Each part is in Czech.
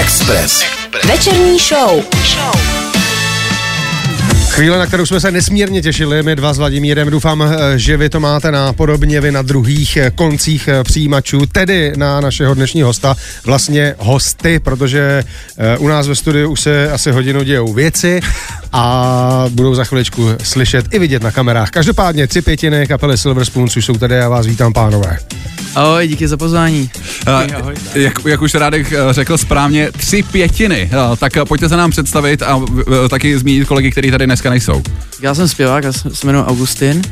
Express. Večerní show. Chvíle, na kterou jsme se nesmírně těšili, my dva s Vladimírem. Doufám, eh, že vy to máte na podobně vy na druhých eh, koncích eh, přijímačů, tedy na našeho dnešního hosta, vlastně hosty, protože u nás ve studiu už se asi hodinu dějou věci a budou za chviličku slyšet i vidět na kamerách. Každopádně tři pětiny kapely Silver Spoons už jsou tady a vás vítám, pánové. Ahoj, díky za pozvání. Uh, jak, jak už Radek řekl správně, tři pětiny. Uh, tak pojďte se nám představit a uh, taky zmínit kolegy, kteří tady dneska nejsou. Já jsem zpěvák, já se jmenuji Augustin.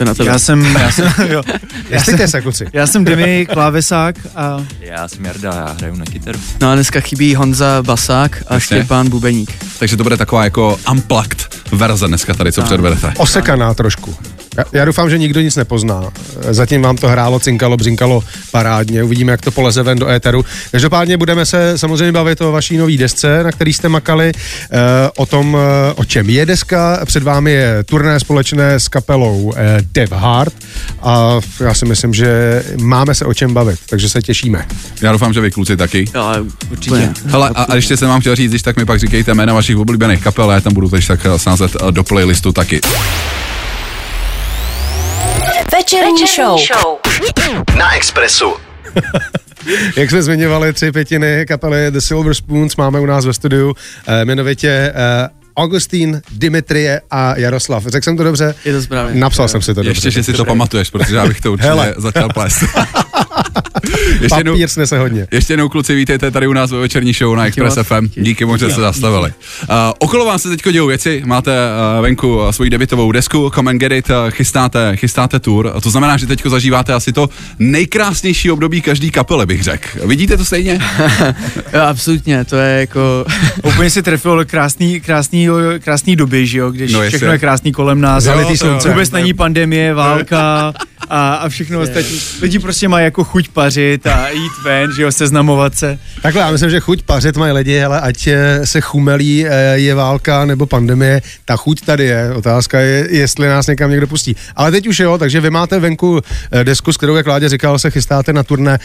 Na tebe. Já jsem, já jsem, jo. Já jsem, se, kuci. Já jsem Demi, klávesák a... Já jsem Jarda, já hraju na kytaru. No a dneska chybí Honza Basák a Štěpán Bubeník. Takže to bude taková jako unplugged verze dneska tady, co předvedete. Osekaná trošku. Já, já doufám, že nikdo nic nepozná. Zatím vám to hrálo, cinkalo, břinkalo parádně. Uvidíme, jak to poleze ven do éteru. Každopádně budeme se samozřejmě bavit o vaší nové desce, na který jste makali, eh, o tom, eh, o čem je deska. Před vámi je turné společné s kapelou eh, Dev Heart a já si myslím, že máme se o čem bavit, takže se těšíme. Já doufám, že vy kluci taky. Jo, určitě. Hele, a, a ještě jsem vám chtěl říct, když tak mi pak říkejte jména vašich oblíbených kapel, já tam budu teď tak sázet do playlistu taky. Večerní, Večerní show. show. Na Expressu. Jak jsme zmiňovali, tři pětiny kapely The Silver Spoons máme u nás ve studiu, eh, jmenovitě eh, Augustín, Dimitrie a Jaroslav. Řekl jsem to dobře? Je to správně. Napsal jsem si to Ještě, dobře. že si to pamatuješ, protože já bych to určitě Hele. začal plést. ještě Papír jednou, snese hodně. Ještě jednou kluci, vítejte tady u nás ve večerní show na Express díky FM. Díky, díky moc, že jste zastavili. Uh, okolo vás se teď dějou věci, máte uh, venku uh, svoji debitovou desku, Come and Get It, uh, chystáte, chystáte tour, to znamená, že teď zažíváte asi to nejkrásnější období každý kapele, bych řekl. Vidíte to stejně? jo, absolutně, to je jako... Úplně si trefilo krásný, krásný, krásný doby, že jo, když no, všechno je krásný kolem nás. Zalitý slunce. Vůbec není pandemie, válka a, a všechno ostatní. Lidi prostě mají jako chuť pařit a jít ven, že jo, seznamovat se. Takhle, já myslím, že chuť pařit mají lidi, ale ať eh, se chumelí, eh, je válka nebo pandemie, ta chuť tady je. Otázka je, jestli nás někam někdo pustí. Ale teď už jo, takže vy máte venku eh, desku, s kterou, jak Ládě říkal, se chystáte na turné.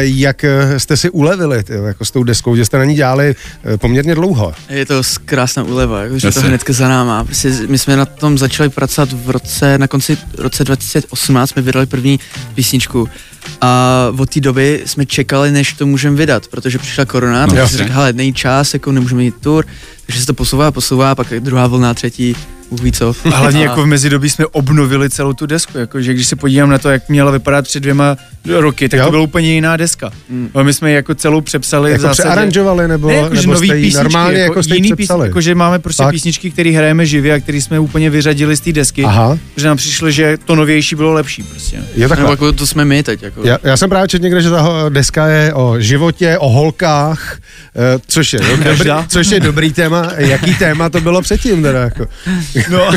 Jak jste si ulevili jako s tou deskou, že jste na ní dělali poměrně dlouho? Je to krásná úleva, jako, že to hnedka za náma. Prostě my jsme na tom začali pracovat v roce, na konci roce 2018 jsme vydali první písničku. A od té doby jsme čekali, než to můžeme vydat, protože přišla korona, no, takže si řekl, hele, není čas, jako nemůžeme jít tour, takže se to posouvá, posouvá, pak druhá vlna, třetí, Bůh ví co. A hlavně jako v mezidobí jsme obnovili celou tu desku, jakože když se podívám na to, jak měla vypadat před dvěma roky, tak jo. to byla úplně jiná deska. Mm. my jsme jako celou přepsali jako v zásadě. přearanžovali nebo, ne, jako, nebo nový písničky, normálně jako, jako jiný přepsali. jako, že máme prostě tak. písničky, které hrajeme živě a které jsme úplně vyřadili z té desky, Aha. že nám přišlo, že to novější bylo lepší prostě. Je takhle. Nebo jako to jsme my teď. Jako. Já, já, jsem právě četl někde, že ta deska je o životě, o holkách, eh, což je, dobrý, což je dobrý téma. Jaký téma to bylo předtím teda? Jako? No,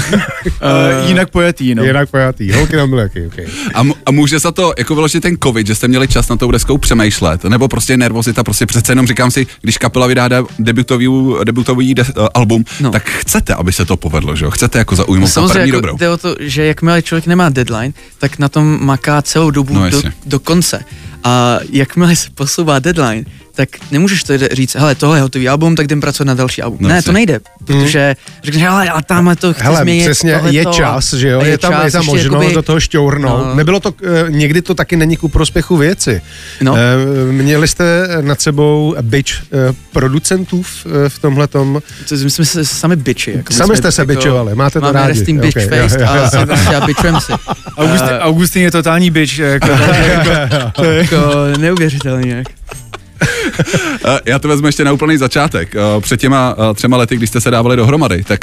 Uh, jinak pojatý, no. Jinak pojatý, holky tam byly jaký, okay. a, a může za to jako vyložit ten covid, že jste měli čas na tou deskou přemýšlet, nebo prostě nervozita, prostě přece jenom říkám si, když kapela vydá debutový, debutový de, uh, album, no. tak chcete, aby se to povedlo, že jo? Chcete jako zaujmout no, první jako dobrou. Jde o to, že jakmile člověk nemá deadline, tak na tom maká celou dobu no, do, do konce. A jakmile se posouvá deadline, tak nemůžeš to říct, hele, tohle je hotový album, tak jdem pracovat na další album. No, ne, to nejde, protože hmm. řekneš, hele, a tam to chci hele, změnit. přesně, tohleto, je čas, že jo, je, je tam, čas, je tam možnost jakoby, do toho šťournout. No. Nebylo to, eh, někdy to taky není ku prospěchu věci. No. E, měli jste nad sebou bič e, producentů v, v tomhle tom? My jsme se sami biči. Jako sami jste se jako, bičovali, máte to rádi. Máme bitch okay, face a, a, a bičujeme si. Augustin, Augustin je totální bitch. Jako, jako, jako neuvěřitelný. Jak. Eh, já to vezmu ještě na úplný začátek. Eh, před těma eh, třema lety, když jste se dávali dohromady, tak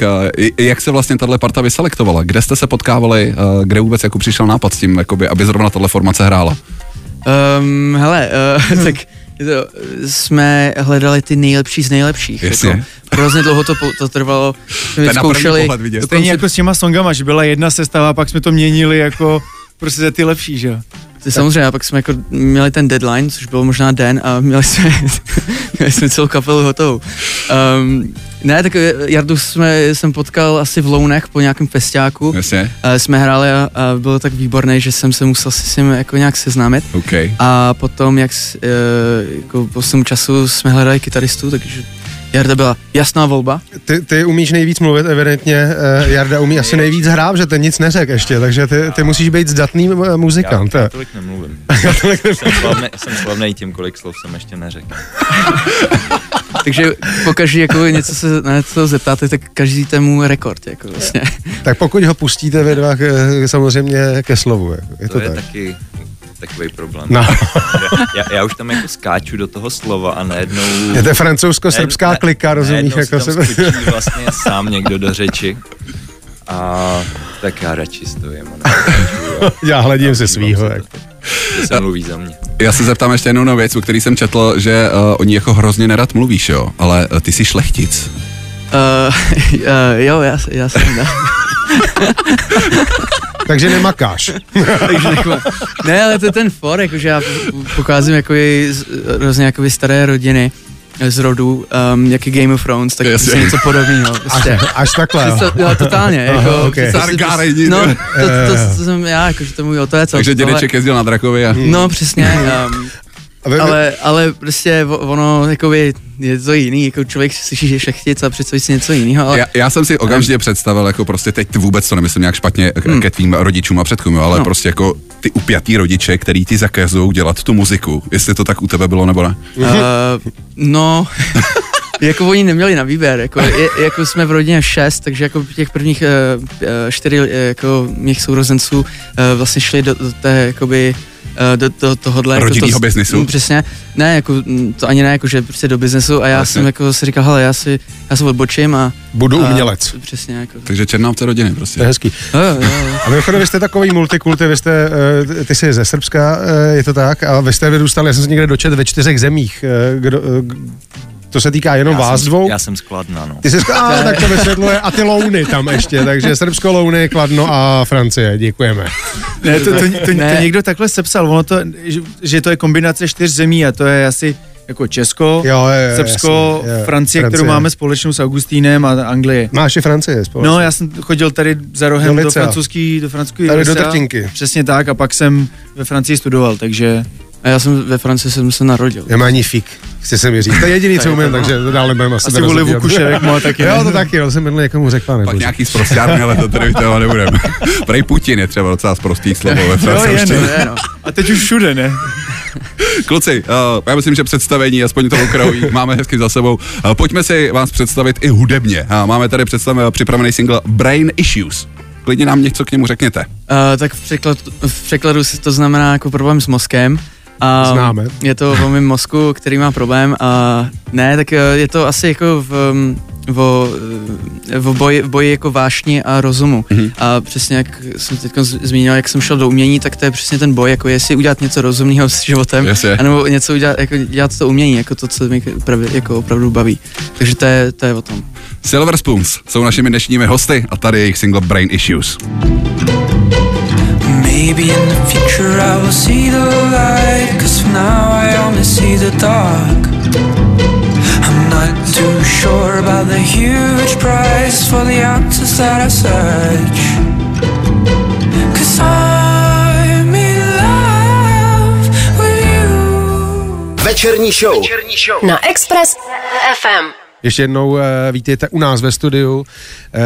jak se vlastně tahle parta vyselektovala? Kde jste se potkávali? Kde vůbec jako přišel nápad s tím, jakoby, aby zrovna tahle formace hrála? Um, hele, uh, tak to, jsme hledali ty nejlepší z nejlepších. Jasně. Jako, hrozně dlouho to, to trvalo. Jsme zkoušeli. Stejně jako s těma songama, že byla jedna sestava, pak jsme to měnili jako prostě za ty lepší, že jo? Ty samozřejmě, a pak jsme jako měli ten deadline, což byl možná den a měli jsme, měli jsme celou kapelu hotovou. Um, ne, tak Jardu jsme, jsem potkal asi v Lounech po nějakém festiáku. Jasně. Uh, jsme hráli a, a bylo tak výborné, že jsem se musel si s ním jako nějak seznámit. Okay. A potom, jak uh, jako po času jsme hledali kytaristu, takže Jarda byla jasná volba. Ty, ty umíš nejvíc mluvit, evidentně uh, Jarda umí asi nejvíc hrát, že ten nic neřek ještě, takže ty, ty musíš být zdatný uh, muzikant. Já, já tolik nemluvím. já tolik nemluvím. Jsem, slavný, jsem slavný tím, kolik slov jsem ještě neřekl. takže pokaždé jako něco se na něco zeptáte, tak každý mu rekord, jako vlastně. tak pokud ho pustíte vy dva samozřejmě ke slovu, jako, je to, to je tak. taky takový problém. No. já, já, už tam jako skáču do toho slova a najednou... Je to francouzsko-srbská ne, klika, rozumíš? Jako se vlastně sám někdo do řeči. A tak já radši stojím. A já hledím se svýho. Jak. se mluví za mě. Já se zeptám ještě jednou věc, o který jsem četl, že uh, oni jako hrozně nerad mluvíš, jo, ale uh, ty jsi šlechtic. Uh, uh, jo, já, já jsem. Takže nemakáš. Takže nekma. Ne, ale to je ten for, jakože já pokázím jako z různě jako staré rodiny z rodu, um, jaký Game of Thrones, tak prostě něco podobného. Prostě. Až, až takhle, jo. jo totálně. Jako, Aha, okay. Targaryen, no, to, to, to, to, jsem já, jakože to můj otec. Takže dědeček jezdil na drakovi a... No, přesně. Um, ale, ale prostě ono, jakoby, je to jiný, jako člověk slyší, že šechtic a představí si něco jiného. Ale... Já, já, jsem si okamžitě představil, jako prostě teď vůbec to nemyslím nějak špatně hmm. ke tvým rodičům a předkům, ale no. prostě jako ty upjatý rodiče, který ti zakazují dělat tu muziku, jestli to tak u tebe bylo nebo ne? Uh, no, jako oni neměli na výběr, jako, je, jako jsme v rodině šest, takže jako těch prvních uh, čtyři jako mých sourozenců uh, vlastně šli do, do té, jakoby, do, do tohohle. Rodinného jako to, biznesu. Mm, přesně, ne, jako, mm, to ani ne, jako, že prostě do biznesu a já Vlastně. jsem jako si říkal, hele, já si, já se odbočím a... Budu umělec. A, přesně, jako. Takže černámce rodiny prostě. To je hezký. Jo, jo, jo. A mimochodem, vy jste takový multikulty, vy jste, eh, ty jsi ze Srbska, eh, je to tak, a vy jste vyrůstali, já jsem se někde dočet ve čtyřech zemích. Kdo, to se týká jenom já vás jsem, dvou? Já jsem skladna, no. Ty jsi skladna, tak to vysvětluje. A ty louny tam ještě, takže Srbsko, louny, Kladno a Francie. Děkujeme. Ne, to, to, to, to, ne. to někdo takhle sepsal, ono to, že, že to je kombinace čtyř zemí a to je asi jako Česko, jo, je, je, Srbsko, jasný, je, Francie, Francie, kterou máme společnou s Augustínem a Anglie. Máš i Francie společně. No, já jsem chodil tady za rohem do, do francouzský, do francouzský Tady do Trtinky. Přesně tak a pak jsem ve Francii studoval, takže... A já jsem ve Francii jsem se narodil. Já ani fik, chci se mi říct. To je jediný, co umím, takže to dále budeme asi Asi kvůli Vukušek má taky. Jo, to taky, jo, jsem minule někomu řekl, pane. Pak nějaký zprostárny, ale to tady toho nebudeme. Prej Putin je třeba docela zprostý slovo ve francouzštině. No, no. A teď už všude, ne? Kluci, uh, já myslím, že představení, aspoň to okrajoví, máme hezky za sebou. Uh, pojďme si vás představit i hudebně. Uh, máme tady představ, připravený single Brain Issues klidně nám něco k němu řekněte. Uh, tak v překladu, v překladu to znamená jako problém s mozkem. A Známe. Je to o mém mozku, který má problém a ne, tak je to asi jako v, v, v, boji, v boji jako vášni a rozumu. Mm-hmm. A přesně jak jsem teď zmínil, jak jsem šel do umění, tak to je přesně ten boj, jako jestli udělat něco rozumného s životem, yes, anebo něco udělat, jako dělat to umění, jako to, co mi opravdu, jako opravdu baví. Takže to je, to je o tom. Silver Spoons jsou našimi dnešními hosty a tady je jejich single Brain Issues. Maybe in the future I will see the light Cause for now I only see the dark I'm not too sure about the huge price For the answers that I search Cause I'm in love with you Večerní show, Večerní show. na Express FM. Ještě jednou uh, vítejte u nás ve studiu. Uh,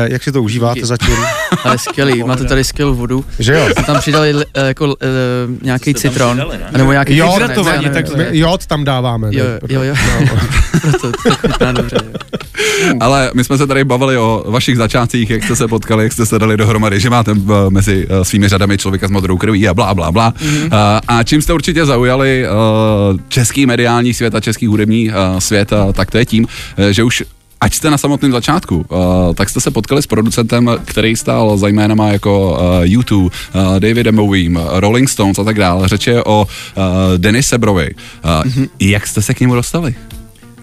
jak si to užíváte zatím? Ale skvělý, máte tady skvělou vodu. Že jo? Jste tam přidali uh, jako uh, nějaký citron, přidali, nebo nějaký jod, to vadí, tak my, jod tam dáváme. Jo, jo, jo. No. Proto to chutná dobře. Ale my jsme se tady bavili o vašich začátcích, jak jste se potkali, jak jste se dali dohromady, že máte mezi svými řadami člověka s modrou krví a blá, blá, blá. Mm-hmm. Uh, a čím jste určitě zaujali český mediální svět a český hudební svět, tak to je tím, že už ať jste na samotném začátku, uh, tak jste se potkali s producentem, který stál za jménama jako uh, U2, uh, Davidem Bowiem, Rolling Stones a tak dále. Řeč je o uh, Denis Sebrovi. Uh, mm-hmm. Jak jste se k němu dostali?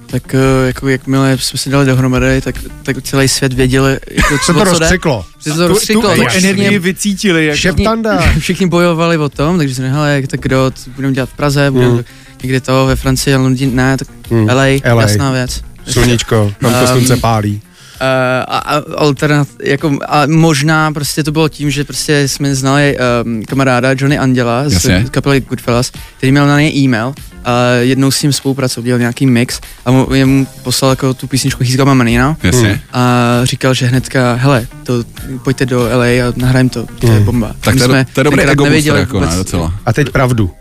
Tak uh, jako jakmile jsme se dali dohromady, tak, tak celý svět věděl, jako, co to rozcyklo. Co to rozcyklo. Tu, tu, tu energii vycítili. Jako. Všichni, všichni bojovali o tom, takže jsme hele, tak kdo, budeme dělat v Praze, budeme mm. někde to ve Francii, Londýn, ne, tak mm. LA, LA, jasná věc. Sluníčko, tam to slunce um, pálí. Uh, a, a alternat, jako, a možná prostě to bylo tím, že prostě jsme znali um, kamaráda Johnny Anděla Jasně. z kapely Goodfellas, který měl na něj e-mail a jednou s ním spolupracoval, dělal nějaký mix a mu, mu poslal jako tu písničku He's Got My Money Now Jasně. a říkal, že hnedka, hele, to, pojďte do LA a nahrajeme to, to je bomba. Tak to, jsme to je dobrý ego nevěděli jako vůbec, ne, docela. A teď pravdu.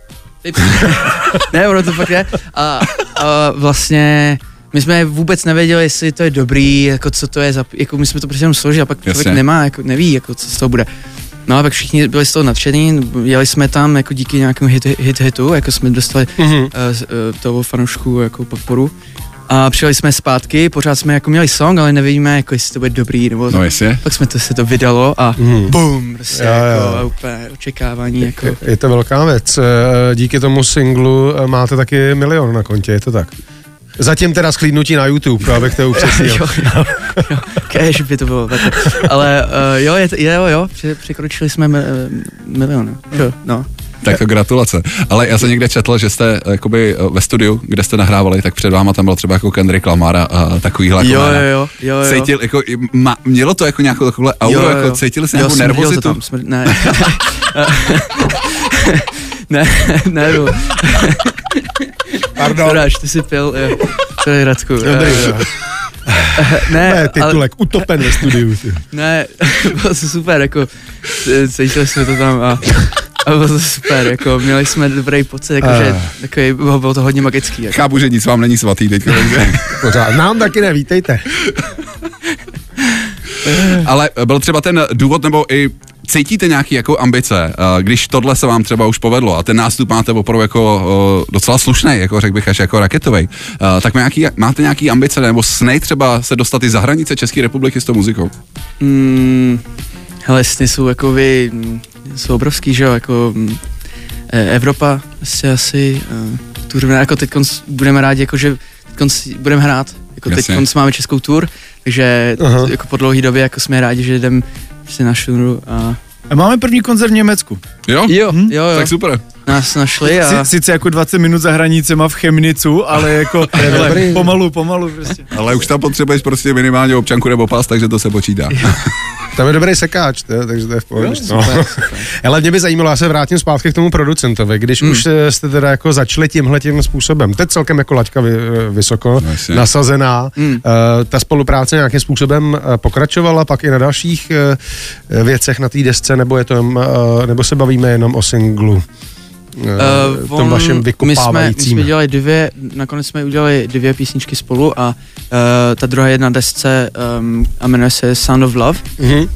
ne, ono to fakt je. A, a vlastně my jsme vůbec nevěděli, jestli to je dobrý, jako co to je za, jako my jsme to prostě jenom složili a pak Jasně. člověk nemá, jako neví, jako co z toho bude. No a pak všichni byli z toho nadšení, jeli jsme tam jako díky nějakému hit, hit hitu, jako jsme dostali mm-hmm. uh, uh, toho fanoušku jako podporu. A přijeli jsme zpátky, pořád jsme jako měli song, ale nevíme, jako jestli to bude dobrý, nebo no, jestli. pak jsme to se to vydalo a mm. boom, prostě jo, jako jo. úplně očekávání. Jako. Je, je to velká věc. Díky tomu singlu máte taky milion na kontě, je to tak? Zatím teda sklídnutí na YouTube, abych to upřesnil. jo, jo, jo, cash by to bylo. Tak. Ale uh, jo, je, je, jo, jo, překročili jsme uh, milion. Jo, no. Tak to gratulace. Ale já jsem někde četl, že jste eh, jakoby ve studiu, kde jste nahrávali, tak před váma tam byl třeba jako Kendrick Lamar a, takovýhle. Jo, jo, jo, jo, jo. Cítil, jako, ma, mělo to jako nějakou takovou auru, jo, jo. jako cítili jste nějakou nervozitu? Tam, smr- ne. ne, ne, ne, Pardon. Doráš, ty jsi pil, jo. Sorry, Radku. Dobrý, jo. ne, ne, titulek, ale... utopen ve studiu. Ty. Ne, bylo to super, jako cítili jsme to tam a, a bylo to super, jako měli jsme dobrý pocit, jako, že takový, bylo, bylo to hodně magický. Jako. Chápu, že nic vám není svatý teď. Pořád, nám taky ne, vítejte. Ale byl třeba ten důvod, nebo i cítíte nějaký jako ambice, eh, když tohle se vám třeba už povedlo a ten nástup máte opravdu jako eh, docela slušný, jako řekl bych až jako raketový, eh, tak nějaký, máte nějaký ambice nebo sny třeba se dostat i za hranice České republiky s tou muzikou? Mm, hele, sny jsou jako vy, jsou obrovský, že jo, jako mm, Evropa asi asi, uh, jako teď budeme rádi, jako že teď budeme hrát, jako teď máme českou tour, takže jako po dlouhé době jako jsme rádi, že jdeme si na šunru a... A máme první koncert v Německu. Jo? Jo, hm? jo, jo. Tak super. Nás našli a... Sice jako 20 minut za hranicema v Chemnicu, ale jako ale pomalu, pomalu prostě. Ale už tam potřebuješ prostě minimálně občanku nebo pas, takže to se počítá. Tam je dobrý sekáč, to, takže to je v pohodě. No. Ale mě by zajímalo, já se vrátím zpátky k tomu producentovi, když mm. už jste teda jako začali tímhle tím způsobem, teď celkem jako laťka vy, vysoko, no, nasazená, mm. uh, ta spolupráce nějakým způsobem eh, pokračovala pak i na dalších uh, věcech na té desce, nebo, je to, uh, nebo se bavíme jenom o singlu? Uh, tom on, vašem vykopávajícím. My jsme, my jsme dělali dvě, nakonec jsme udělali dvě písničky spolu a uh, ta druhá jedna desce um, a jmenuje se Sound of Love. Mm-hmm.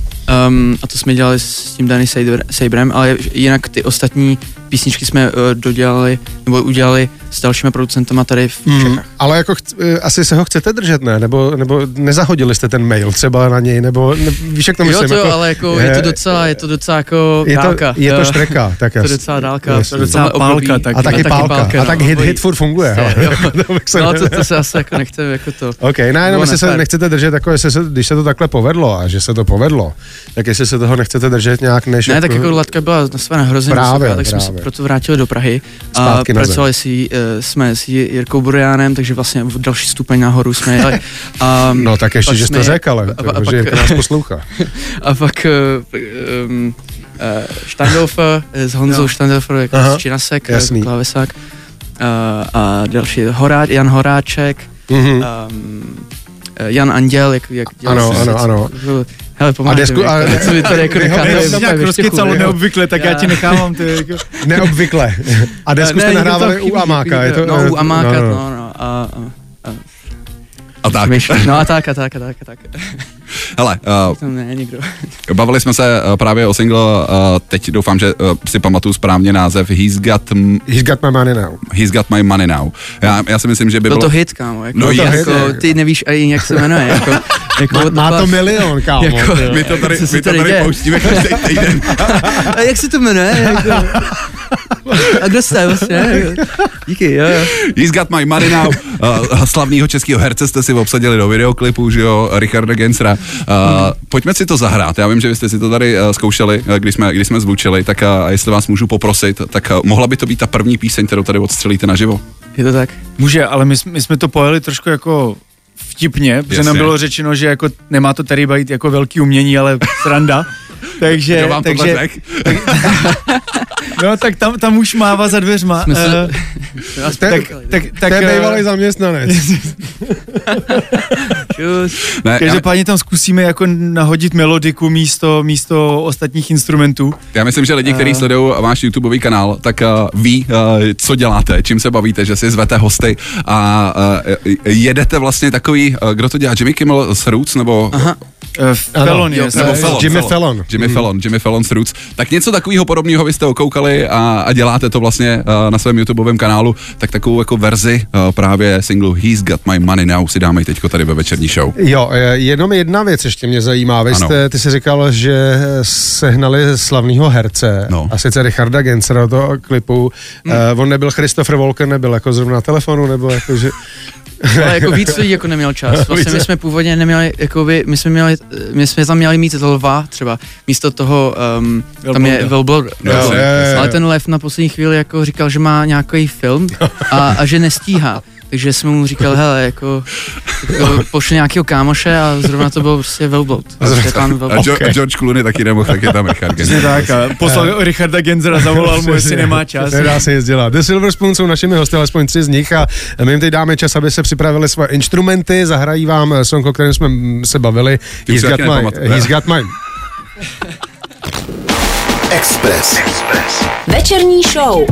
Um, a to jsme dělali s tím Danny Sabrem, ale jinak ty ostatní písničky jsme uh, dodělali nebo udělali s dalšími producentama tady v mm, Čechách. Ale jako chc- eh, asi se ho chcete držet, ne? Nebo, nebo nezahodili jste ten mail třeba na něj, nebo ne, víš, jak to myslím? Jo, to jako, ale jako je, je, to docela, je to docela jako je dálka. To, je to štreka, tak jas. To je docela dálka, to je docela pálka. Taky. A taky, a taky pálka. pálka. A tak no, hit, hit furt funguje. Jo, no, to, to se asi jako nechce jako to. OK, ne, jenom jestli se nechcete držet, jako jestli se, když se to takhle povedlo a že se to povedlo, tak jestli se toho nechcete držet nějak než... Ne, tak jako latka byla na své nahrozeně tak jsme se proto vrátili do Prahy a pracovali si, eh, jsme s Jirkou Buriánem, takže vlastně v další stupeň nahoru jsme jeli. A no tak ještě, že jsi to řekl, ale a, a, že Jirka nás poslouchá. A pak um, uh, Standofer s Honzou no. Standofer jako Činasek, jasný. klávesák. Uh, a další Horá, Jan Horáček, mm-hmm. um, Jan Anděl, jak, jak ano, ano, ano. Hele, a desku, a, co mi tady jako necháte. nějak rozkycalo neobvykle, tak já, já ti nechávám ty jako... Neobvykle. A desku jste nahrávali u Amáka, je to? No, u Amáka, no, no, no. no a, a, a tak. No a tak, a tak, a tak, a tak. Hele, uh, ne, nikdo. bavili jsme se uh, právě o single, uh, teď doufám, že uh, si pamatuju správně název He's Got... M- He's Got My Money Now. He's Got My Money Now. Já, já si myslím, že by Byl bylo... to hit, kámo. Jako, no, to jako, hit, ty nevíš ani, jak se jmenuje. Jako, jako, má, má to milion, kámo. Jako, my to tady, my to tady pouštíme každý týden. a jak se to jmenuje? Jako, A kdo jste vlastně? Díky, jo, jo. He's got my money now. Uh, slavného českého herce jste si obsadili do videoklipu, že jo, Richarda Gensra. Uh, hmm. Pojďme si to zahrát. Já vím, že vy jste si to tady uh, zkoušeli, uh, když jsme, když jsme zvučili, tak uh, jestli vás můžu poprosit, tak uh, mohla by to být ta první píseň, kterou tady odstřelíte naživo. Je to tak? Může, ale my, my jsme to pojeli trošku jako vtipně, protože nám bylo řečeno, že jako nemá to tady být jako velký umění, ale sranda. takže, Kdo vám takže, tak, No tak tam, tam už mává za dveřma. Uh, tak, tak, tak, tak, to je bývalý zaměstnanec. ne, Každopádně tam zkusíme jako nahodit melodiku místo, místo ostatních instrumentů. Já myslím, že lidi, kteří uh, sledují váš YouTubeový kanál, tak uh, ví, uh, co děláte, čím se bavíte, že si zvete hosty a uh, jedete vlastně takový, uh, kdo to dělá, Jimmy Kimmel z Roots, nebo... Aha. Uh, Fallon, jo, nebo Fallon, Jimmy Fallon. Jimmy mm. Fallon, Jimmy Fallon z Roots. Tak něco takového podobného vy jste okoukali a, a děláte to vlastně uh, na svém YouTubeovém kanálu, tak takovou jako verzi uh, právě singlu He's Got My Money Now si dáme teďko tady ve večerní show. Jo, jenom jedna věc ještě mě zajímá. Vy jste, ty jsi říkal, že sehnali slavného herce, no. a sice Richarda Gensera do toho klipu. Hmm. Uh, on nebyl Christopher Walker, nebyl jako zrovna na telefonu, nebo jako, že... Ale jako víc lidí jako neměl čas. Vlastně my jsme původně neměli, jako by, my jsme, měli, my jsme tam měli mít lva třeba, místo toho, um, tam je Velblor, ale ten lev na poslední chvíli jako říkal, že má nějaký film a, a že nestíhá. Takže jsme mu říkali, hele, jako, jako pošli nějakého kámoše a zrovna to byl prostě Velblot. A, a, okay. George Clooney taky nemohl, tak je tam Richard Genzer. tak, a poslal Richarda Genzera, zavolal mu, jestli nemá čas. Nedá se jezdila. The Silver Spoon jsou našimi hosty, alespoň tři z nich a my jim teď dáme čas, aby se připravili svoje instrumenty, zahrají vám song, o kterém jsme se bavili. He's got, my, he's got my... Express. Express. Večerní show.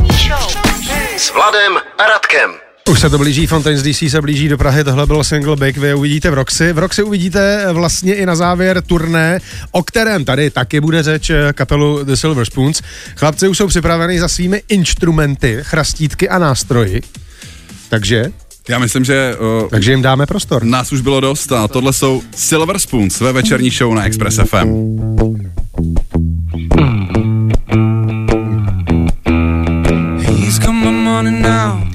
S Vladem a Radkem. Už se to blíží, Fontaines DC se blíží do Prahy, tohle bylo single Big, vy uvidíte v Roxy. V Roxy uvidíte vlastně i na závěr turné, o kterém tady taky bude řeč eh, kapelu The Silver Spoons. Chlapci už jsou připraveni za svými instrumenty, chrastítky a nástroji. Takže já myslím, že... Uh, Takže jim dáme prostor. Nás už bylo dost a tohle jsou Silver Spoons ve večerní show na Express FM. He's come on now.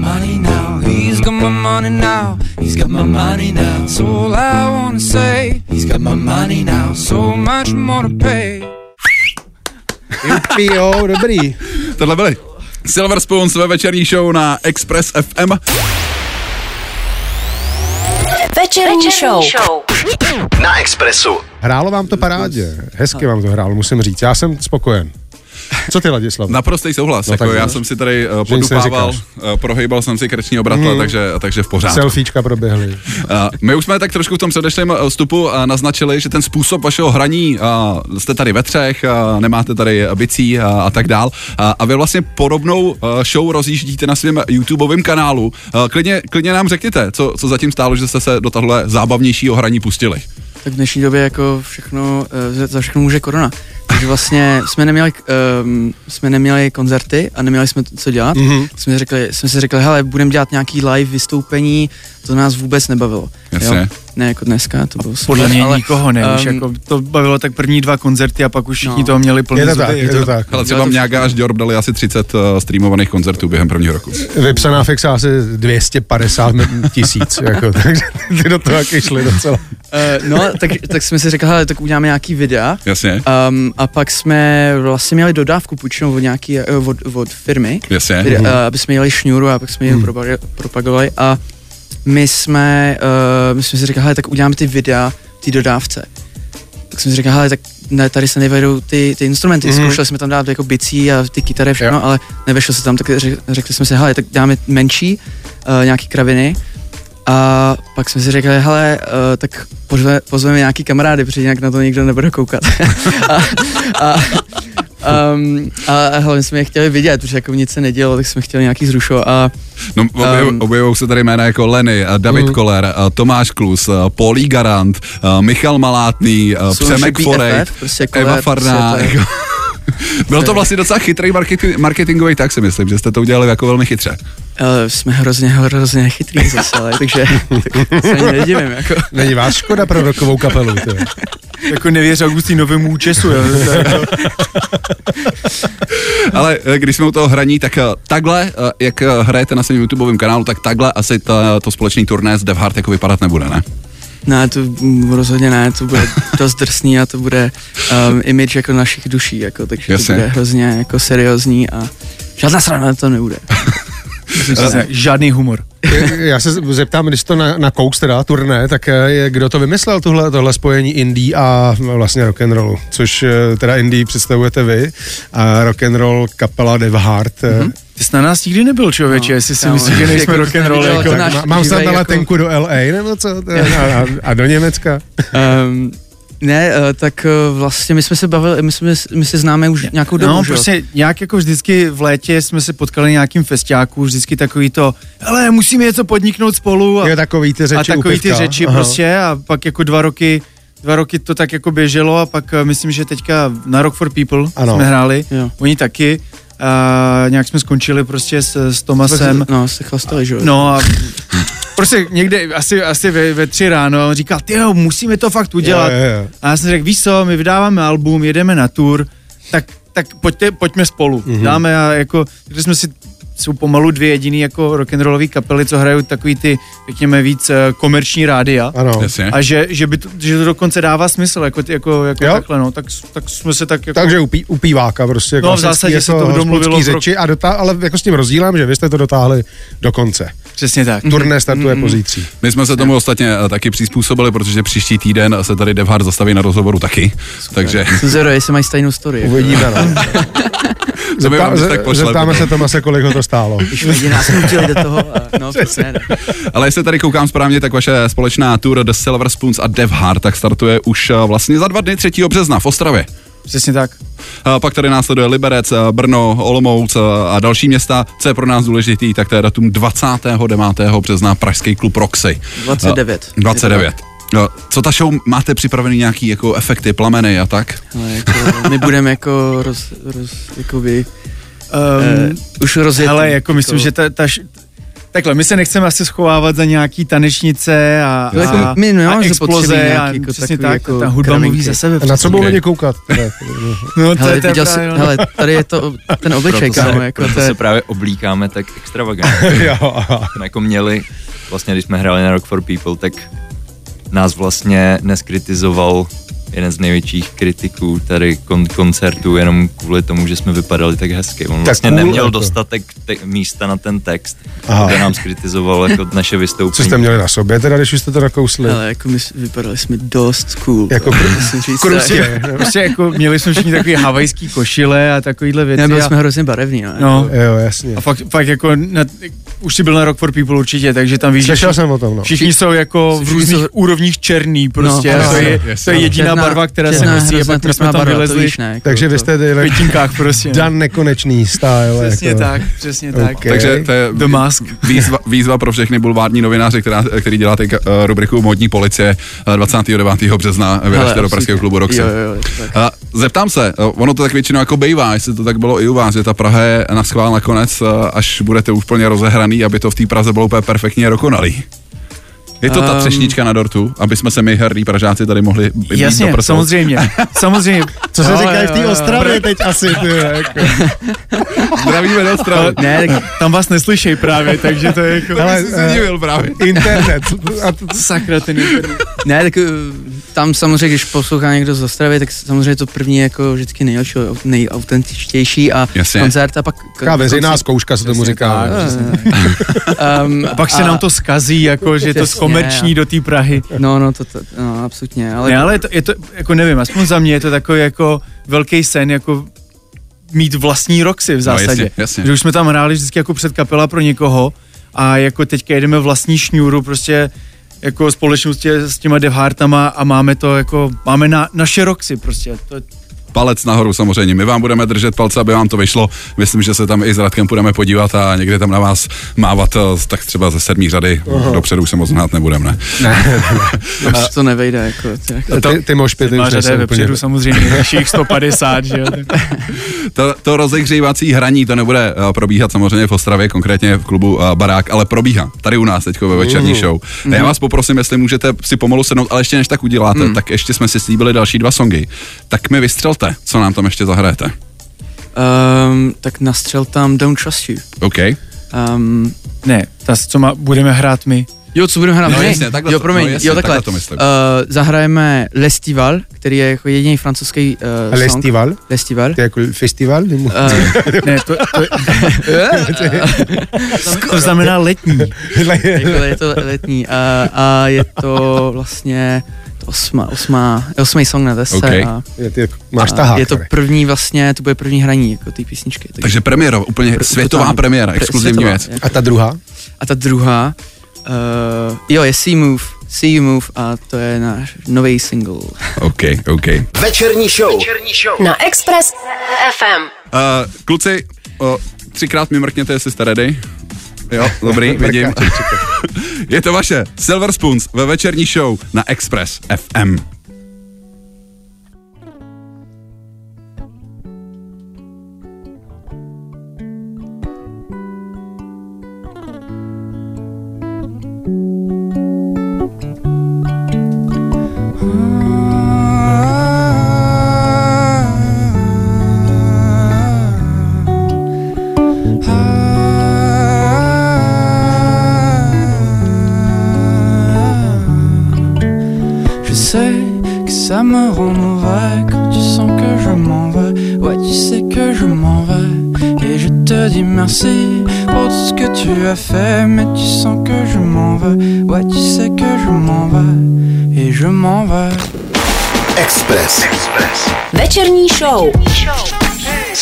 He's got my money now. He's got my money now. He's got my money now. So all I wanna say. He's got my money now. So much more to pay. Jupi, jo, dobrý. Tohle byly Silver Spoons ve večerní show na Express FM. Večerní show. Na Expressu. Hrálo vám to parádě. Hezky vám to hrálo, musím říct. Já jsem spokojen. Co ty, Ladislav? Naprostý souhlas. No, jako já jsem si tady uh, podupával, uh, prohejbal jsem si krční obratle, mm. takže, takže v pořádku. Selfiečka proběhly. Uh, my už jsme tak trošku v tom předešlém vstupu uh, naznačili, že ten způsob vašeho hraní, uh, jste tady ve třech, uh, nemáte tady bicí uh, a tak dál. Uh, a vy vlastně podobnou uh, show rozjíždíte na svém YouTubeovém kanálu. Uh, klidně, klidně nám řekněte, co, co zatím stálo, že jste se do tohle zábavnějšího hraní pustili. Tak v dnešní době jako všechno, za všechno může korona. Takže vlastně jsme neměli, um, jsme neměli koncerty a neměli jsme co dělat. Mm-hmm. Jsme, řekli, jsme si řekli, hele, budeme dělat nějaký live vystoupení, to nás vůbec nebavilo. Jasně. Jo? Ne jako dneska, to bylo super. Podle mě ale, nikoho ne, um, už jako to bavilo tak první dva koncerty a pak už všichni no. toho měli plný je to tak, je to tak. Ale třeba Mňága až Diorb dali asi 30 uh, eh, streamovaných koncertů během prvního roku. Vypsaná fixa asi 250 tisíc, jako, takže ty do toho taky šli docela. Uh, no, tak, tak jsme si řekli, hele, tak uděláme nějaký videa. Jasně. Um, a pak jsme vlastně měli dodávku půjčenou od nějaký, eh, od, od firmy. Jasně. Kde, uh, aby jsme jeli šňůru a pak jsme ji hmm. propagovali a my jsme, uh, my jsme si říkali, hele, tak uděláme ty videa, ty dodávce. Tak jsme si říkali, hele, tak ne, tady se nevejdou ty, ty instrumenty. Mm-hmm. Zkoušeli jsme tam dát jako bicí a ty kytary, všechno, jo. ale nevešlo se tam, tak řekli jsme si, hele, tak dáme menší, uh, nějaký kraviny. A pak jsme si řekli, hele, uh, tak pozveme, pozveme nějaký kamarády, protože jinak na to nikdo nebude koukat. a, a, Um, a hlavně jsme je chtěli vidět, protože jako nic se nedělo, tak jsme chtěli nějaký zrušo a... No, objev, um, objevují se tady jména jako Lenny, David mm. Koller, Tomáš Klus, Polí Garant, Michal Malátný, Přemek Forej, prostě Eva Farná. Byl to vlastně docela chytrý marketing, marketingový tak si myslím, že jste to udělali jako velmi chytře. Uh, jsme hrozně, hrozně chytrý zase, ale, takže tak se ani nedivím. Jako. Není vás škoda pro rokovou kapelu. jako nevěř Augustínovému účesu. Jo. Ale eh, když jsme u toho hraní, tak eh, takhle, eh, jak hrajete na svém YouTubeovém kanálu, tak takhle asi to, to společný turné s Devhard jako vypadat nebude, ne? Ne, to rozhodně ne, to bude dost drsný a to bude um, image jako našich duší, jako, takže Jasně. to bude hrozně jako seriózní a žádná strana to nebude. Žádný humor. Já se zeptám, když to na, na Coax teda, turné, tak je, kdo to vymyslel, tohle, tohle spojení indie a vlastně rock and rollu, což eh, teda indie představujete vy a rock and roll kapela Dev Heart. Mm-hmm. Ty jsi na nás nikdy nebyl, člověče, no, jestli si myslíš, že nejsme rock and roll. Jako, má, mám se na jako- letenku do LA, nebo co? A, a do Německa? Um, ne, uh, tak uh, vlastně my jsme se bavili, my, jsme, my se známe už nějakou dobu, No, prostě nějak jako vždycky v létě jsme se potkali nějakým festiáku, vždycky takový to, ale musíme něco podniknout spolu. A, je takový ty řeči A takový ty řeči Aha. prostě a pak jako dva roky dva roky to tak jako běželo a pak uh, myslím, že teďka na Rock for People ano. jsme hráli, jo. oni taky a nějak jsme skončili prostě s, s Tomasem. No, se chlastali, že jo? No a prostě někde asi, asi ve, ve tři ráno on říkal, ty musíme to fakt udělat. Je, je, je. A já jsem řekl, víš co, my vydáváme album, jedeme na tour, tak, tak pojďte, pojďme spolu. Mm-hmm. Dáme a jako, když jsme si jsou pomalu dvě jediný jako rock'n'rollové kapely, co hrajou takový ty, řekněme, víc eh, komerční rádia. Ano. A že, že, by to, že to dokonce dává smysl, jako, jako, jako takhle, no. Tak, tak jsme se tak jako... Takže upí, upíváka prostě. No v zásadě jako se to domluvilo. Řeči a dotá, ale jako s tím rozdílem, že vy jste to dotáhli do konce. Přesně tak. Turné startuje mm-hmm. pozítří. My jsme se tomu ostatně eh, taky přizpůsobili, protože příští týden se tady Devhard zastaví na rozhovoru taky. Super. Takže... Zero, jestli mají stejnou story. Jako. Uvidíme, no. Zeptá, zeptáme se Tomase, kolik ho to stálo. Když lidi nás do toho, a, no, přesně. Ale jestli tady koukám správně, tak vaše společná tour The Silver Spoons a Devhard tak startuje už eh, vlastně za dva dny 3. března v Ostravě. Přesně tak. A pak tady následuje Liberec, Brno, Olomouc a další města. Co je pro nás důležitý, tak to je datum 29. března Pražský klub Roxy. 29. 29. Co ta show, máte připravený nějaký jako efekty, plameny a tak? No, jako, my budeme jako roz, roz jakoby, um, uh, už rozjetý. Ale jako myslím, jako... že ta, ta, Takhle, my se nechceme asi schovávat za nějaký tanečnice a, a, a, my, no, a exploze a jako přesně tak, jako ta hudba mluví za sebe. A na co budou lidi koukat? no, to hele, je viděl jsi, hele, tady je to ten obličej, kámo. Jako proto to se právě oblíkáme tak extravagantně. jako měli, vlastně když jsme hráli na Rock for People, tak nás vlastně neskritizoval jeden z největších kritiků tady kon- koncertu jenom kvůli tomu, že jsme vypadali tak hezky. On tak vlastně cool, neměl jako. dostatek te- místa na ten text, kde nám skritizoval jako naše vystoupení. Co jste měli na sobě teda, když jste to nakousli? Ale jako my vypadali jsme dost cool. Jako prostě, prostě jako měli jsme všichni takový havajský košile a takovýhle věci. Nebyli jsme hrozně barevní, no. no. Jo, jasně. A fakt, fakt jako, na, už jsi byl na Rock for People určitě, takže tam víš, Slyšel jsem o tom, no. Všichni jsou jako v různých jsou... úrovních černý prostě. No, to, je, to je jediná barva, která se nosí a pak my jsme tam vylezli. Víš, ne, jako Takže vy jste v květinkách prostě. Dan nekonečný style. Přesně jako. tak, přesně tak. Okay. Takže to je The Mask. Výzva, výzva pro všechny bulvární novináře, která, který děláte uh, rubriku Modní policie 29. března vyražte do Pražského klubu Roxy. Jo, jo, uh, zeptám se, uh, ono to tak většinou jako bývá, jestli to tak bylo i u vás, že ta Praha je na schvál nakonec, uh, až budete úplně rozehraný, aby to v té Praze bylo úplně perfektně dokonalý. Je to ta um, třešnička na dortu, aby jsme se my herní Pražáci tady mohli být Jasně, do samozřejmě, samozřejmě. Co se říká v té Ostravě teď asi, ty, jako. Zdravíme do Ostravy. Ne, tam vás neslyšej právě, takže to je jako... Ale, jsi se divil právě. Internet. A to, sakra, ten internet. Ne, tak eh, tam samozřejmě, když poslouchá někdo z Ostravy, tak samozřejmě to první jako vždycky nejlepší, nejautentičtější a Jasně. koncert a pak... Taká veřejná zkouška se tomu říká. um, a pak se nám to skazí, jako, že to komerční do té Prahy. No, no, to, to no, absolutně. Ale, ne, ale je to, je to, jako nevím, aspoň za mě je to takový jako velký sen, jako mít vlastní roxy v zásadě. No, jasně, jasně. Že už jsme tam hráli vždycky jako před kapela pro někoho a jako teďka jedeme vlastní šňůru prostě jako společnost s těma devhartama a máme to jako, máme na, naše roxy prostě. To, palec nahoru samozřejmě. My vám budeme držet palce, aby vám to vyšlo. Myslím, že se tam i s Radkem budeme podívat a někde tam na vás mávat eh, tak třeba ze sedmý řady. Uh-huh. Dopředu se moc znát nebudeme, ne? Ne, ne, ne. to nevejde. Jako, jako, ty, ty mož pět řada vepředu samozřejmě, našich 150, že jo. to, to rozehřívací hraní, to nebude uh, probíhat samozřejmě v Ostravě, konkrétně v klubu uh, Barák, ale probíhá tady u nás teď ve večerní show. Mm. Já vás poprosím, jestli můžete si pomalu sednout, ale ještě než tak uděláte, mm. tak ještě jsme si slíbili další dva songy. Tak mi vystřelte, co nám tam ještě zahrajete. Um, tak nastřel tam Don't Trust You. OK. Um, ne, ta, co má, budeme hrát my. Jo, co budeme hrát No my? jasně, takhle jo, to- promiň, no jasně, jo, takhle. takhle to myslím. Uh, zahrajeme Lestival, který je jako jediný francouzský uh, song. Festival? Lestival. To je jako festival? Nebo- Uh, Ne, to, to, to znamená letní. je to letní a, a je to vlastně osma, osma, osmý song na desce OK. a, Je, ty, máš a tahák. je to první vlastně, to bude první hraní jako té písničky. Takže, Takže premiéra, úplně Pr- světová totální. premiéra, Pre- exkluzivní světová, věc. jako. A ta druhá? A ta druhá, uh, jo, je See Move, See You Move a to je náš nový single. OK, OK. Večerní show. Večerní show. Na Express FM. Uh, kluci, uh, třikrát mi mrkněte, jestli jste ready. Jo, dobrý, vidím. Je to vaše Silver Spoons ve večerní show na Express FM.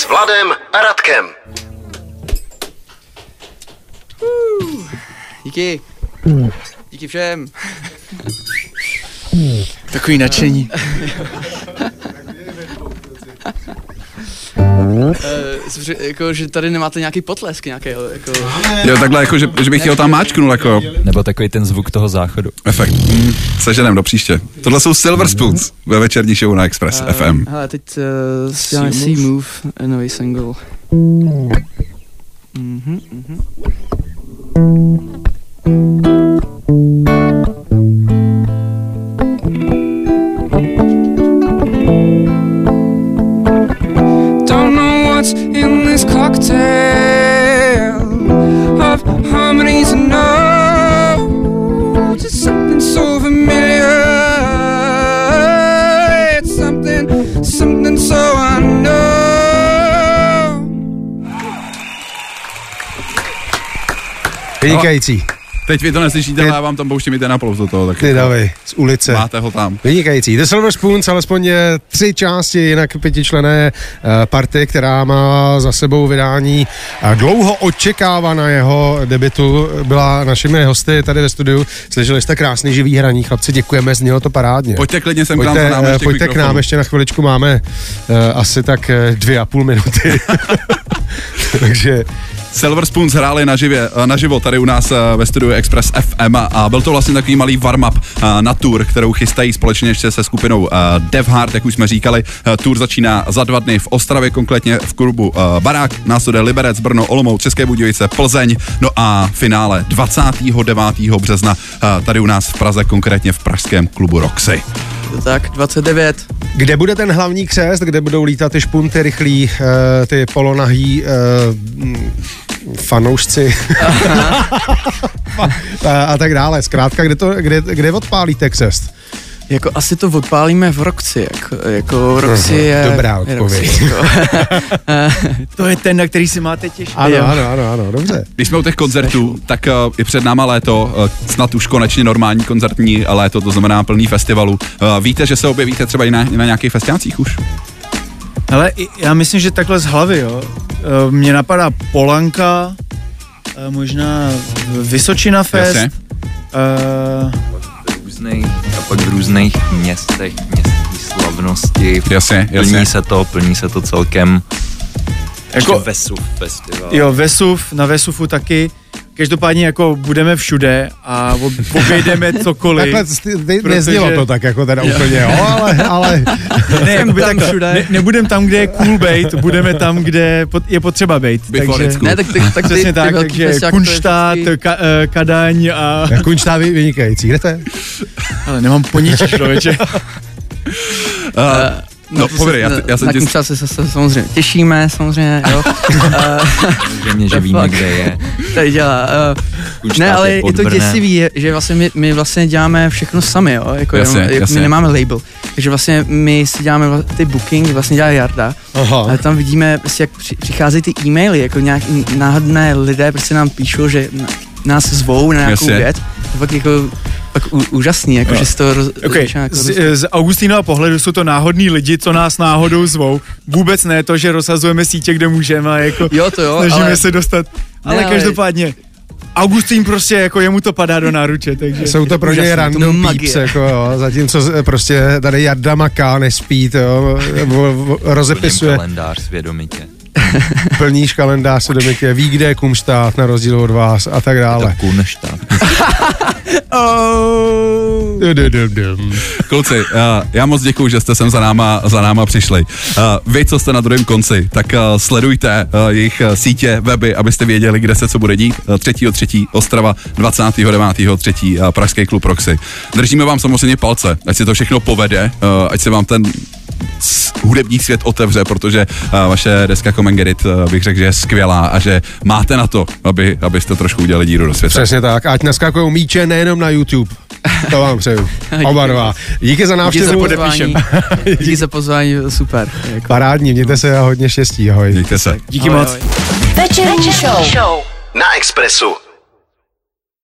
Vladem a Radkem. Díky. Díky všem. Takový nadšení. Uh, jako, že tady nemáte nějaký potlesk nějaký, jako... Jo, takhle jako, že, že bych ho tam máčknul jako Nebo takový ten zvuk toho záchodu. efekt. Mm, seženem do příště. Tohle jsou Silver Spoons ve večerní show na Express FM. Hele, teď uh, děláme See Move, nový single. Mhm, mhm. Something so unknown. Vynikající. Teď vy to neslyšíte, ale já vám tam pouštím i ten aplaus do toho. Tak Ty davej, z ulice. Máte ho tam. Vynikající. The Silver Spoons, alespoň tři části, jinak pětičlené eh, party, která má za sebou vydání eh, dlouho očekávaného debitu, byla našimi hosty tady ve studiu. Slyšeli jste krásný živý hraní, chlapci, děkujeme, znělo to parádně. Pojďte klidně sem k nám Pojďte, námi eh, ještě pojďte k nám, mikrofonu. ještě na chviličku máme uh, asi tak eh, dvě a půl minuty. Takže Silver Spoons hráli naživě, eh, naživo tady u nás eh, ve studiu Express FM a byl to vlastně takový malý warm-up eh, na tour, kterou chystají společně ještě se skupinou Dev Hard, jak už jsme říkali. Tour začíná za dva dny v Ostravě, konkrétně v klubu Barák, následuje Liberec, Brno, Olomouc, České Budějovice, Plzeň, no a finále 29. března tady u nás v Praze, konkrétně v pražském klubu Roxy. Je to tak, 29. kde bude ten hlavní křest, kde budou lítat ty špunty rychlí, uh, ty polonahý uh, fanoušci a, a tak dále. Zkrátka, kde, to, kde, kde odpálíte křest? Jako asi to odpálíme v Roxy, jako, jako Roxy je... Dobrá odpověď. Roxy, jako. To je ten, na který se máte těšit. Ano, Jo. ano, ano, ano, dobře. Když jsme u těch koncertů, tak uh, je před náma léto, uh, snad už konečně normální koncertní léto, to znamená plný festivalu. Uh, víte, že se objevíte třeba i na, na nějakých festiácích už? Ale i- já myslím, že takhle z hlavy, jo. Eh, Mně napadá Polanka, eh, možná Vysočina Fest. Jasně. eh, Různej, a pak v různých městech, městské slavnosti. Jasně, jasně. Plní se to, plní se to celkem. Jako- Jako Vesu festival. Jo, Vesuv, na Vesufu taky. Každopádně jako budeme všude a obejdeme cokoliv. Takhle ty, protože... neznělo to tak jako teda úplně, jo, ale, ale... ne, jakoby tak, všude. Ne, nebudem tam, kde je cool bait, budeme tam, kde je potřeba bait. Takže, ne, tak, ty, tak přesně ty, tak, ty takže Kunštát, ka, uh, Kadaň a... Kunštát vynikající, kde to je? Ale nemám poníče, člověče. uh, No, no povědej, já, já jsem na tě... čase se, se samozřejmě těšíme, samozřejmě, jo. Samozřejmě, že víme, kde je. Tady dělá. Uh, ne, ale je, je to děsivý, že vlastně my, my vlastně děláme všechno sami, jo. Jako jasně, jenom, jasně. My nemáme label. Takže vlastně my si děláme ty booking, vlastně dělá Jarda. Aha. Ale tam vidíme, prostě, jak přicházejí ty e-maily, jako nějak náhodné lidé prostě nám píšou, že nás zvou na nějakou věc. To fakt jako tak úžasný, jako, no. že to roz, okay. jako z, z Augustínova pohledu jsou to náhodní lidi, co nás náhodou zvou. Vůbec ne to, že rozhazujeme sítě, kde můžeme a jako jo, to jo, snažíme ale... se dostat. Ale, ne, ale každopádně, Augustín prostě jako jemu to padá do náruče, takže... Jsou to pro něj random peeps, jako jo, zatímco prostě tady Jarda maká, nespí, to jo, rozepisuje. kalendář svědomitě. Plníš kalendář svědomitě, ví, kde je Kumštát, na rozdíl od vás a tak dále. Je to Kunštát. oh. Kluci, já moc děkuji, že jste sem za náma, za náma přišli. Vy, co jste na druhém konci, tak sledujte jejich sítě, weby, abyste věděli, kde se co bude dít. 3.3. Ostrava, 29.3. Pražský klub Roxy. Držíme vám samozřejmě palce, ať se to všechno povede, ať se vám ten hudební svět otevře, protože uh, vaše deska Comengerit uh, bych řekl, že je skvělá a že máte na to, aby, abyste trošku udělali díru do světa. Přesně tak, ať naskakují míče nejenom na YouTube. To vám přeju. Oba dva. Díky za návštěvu. Díky za pozvání. Díky za pozvání, super. Jako. Parádní, mějte se a hodně štěstí. Ahoj. Mějte se. Díky ahoj, moc. Večerní show. show na Expressu.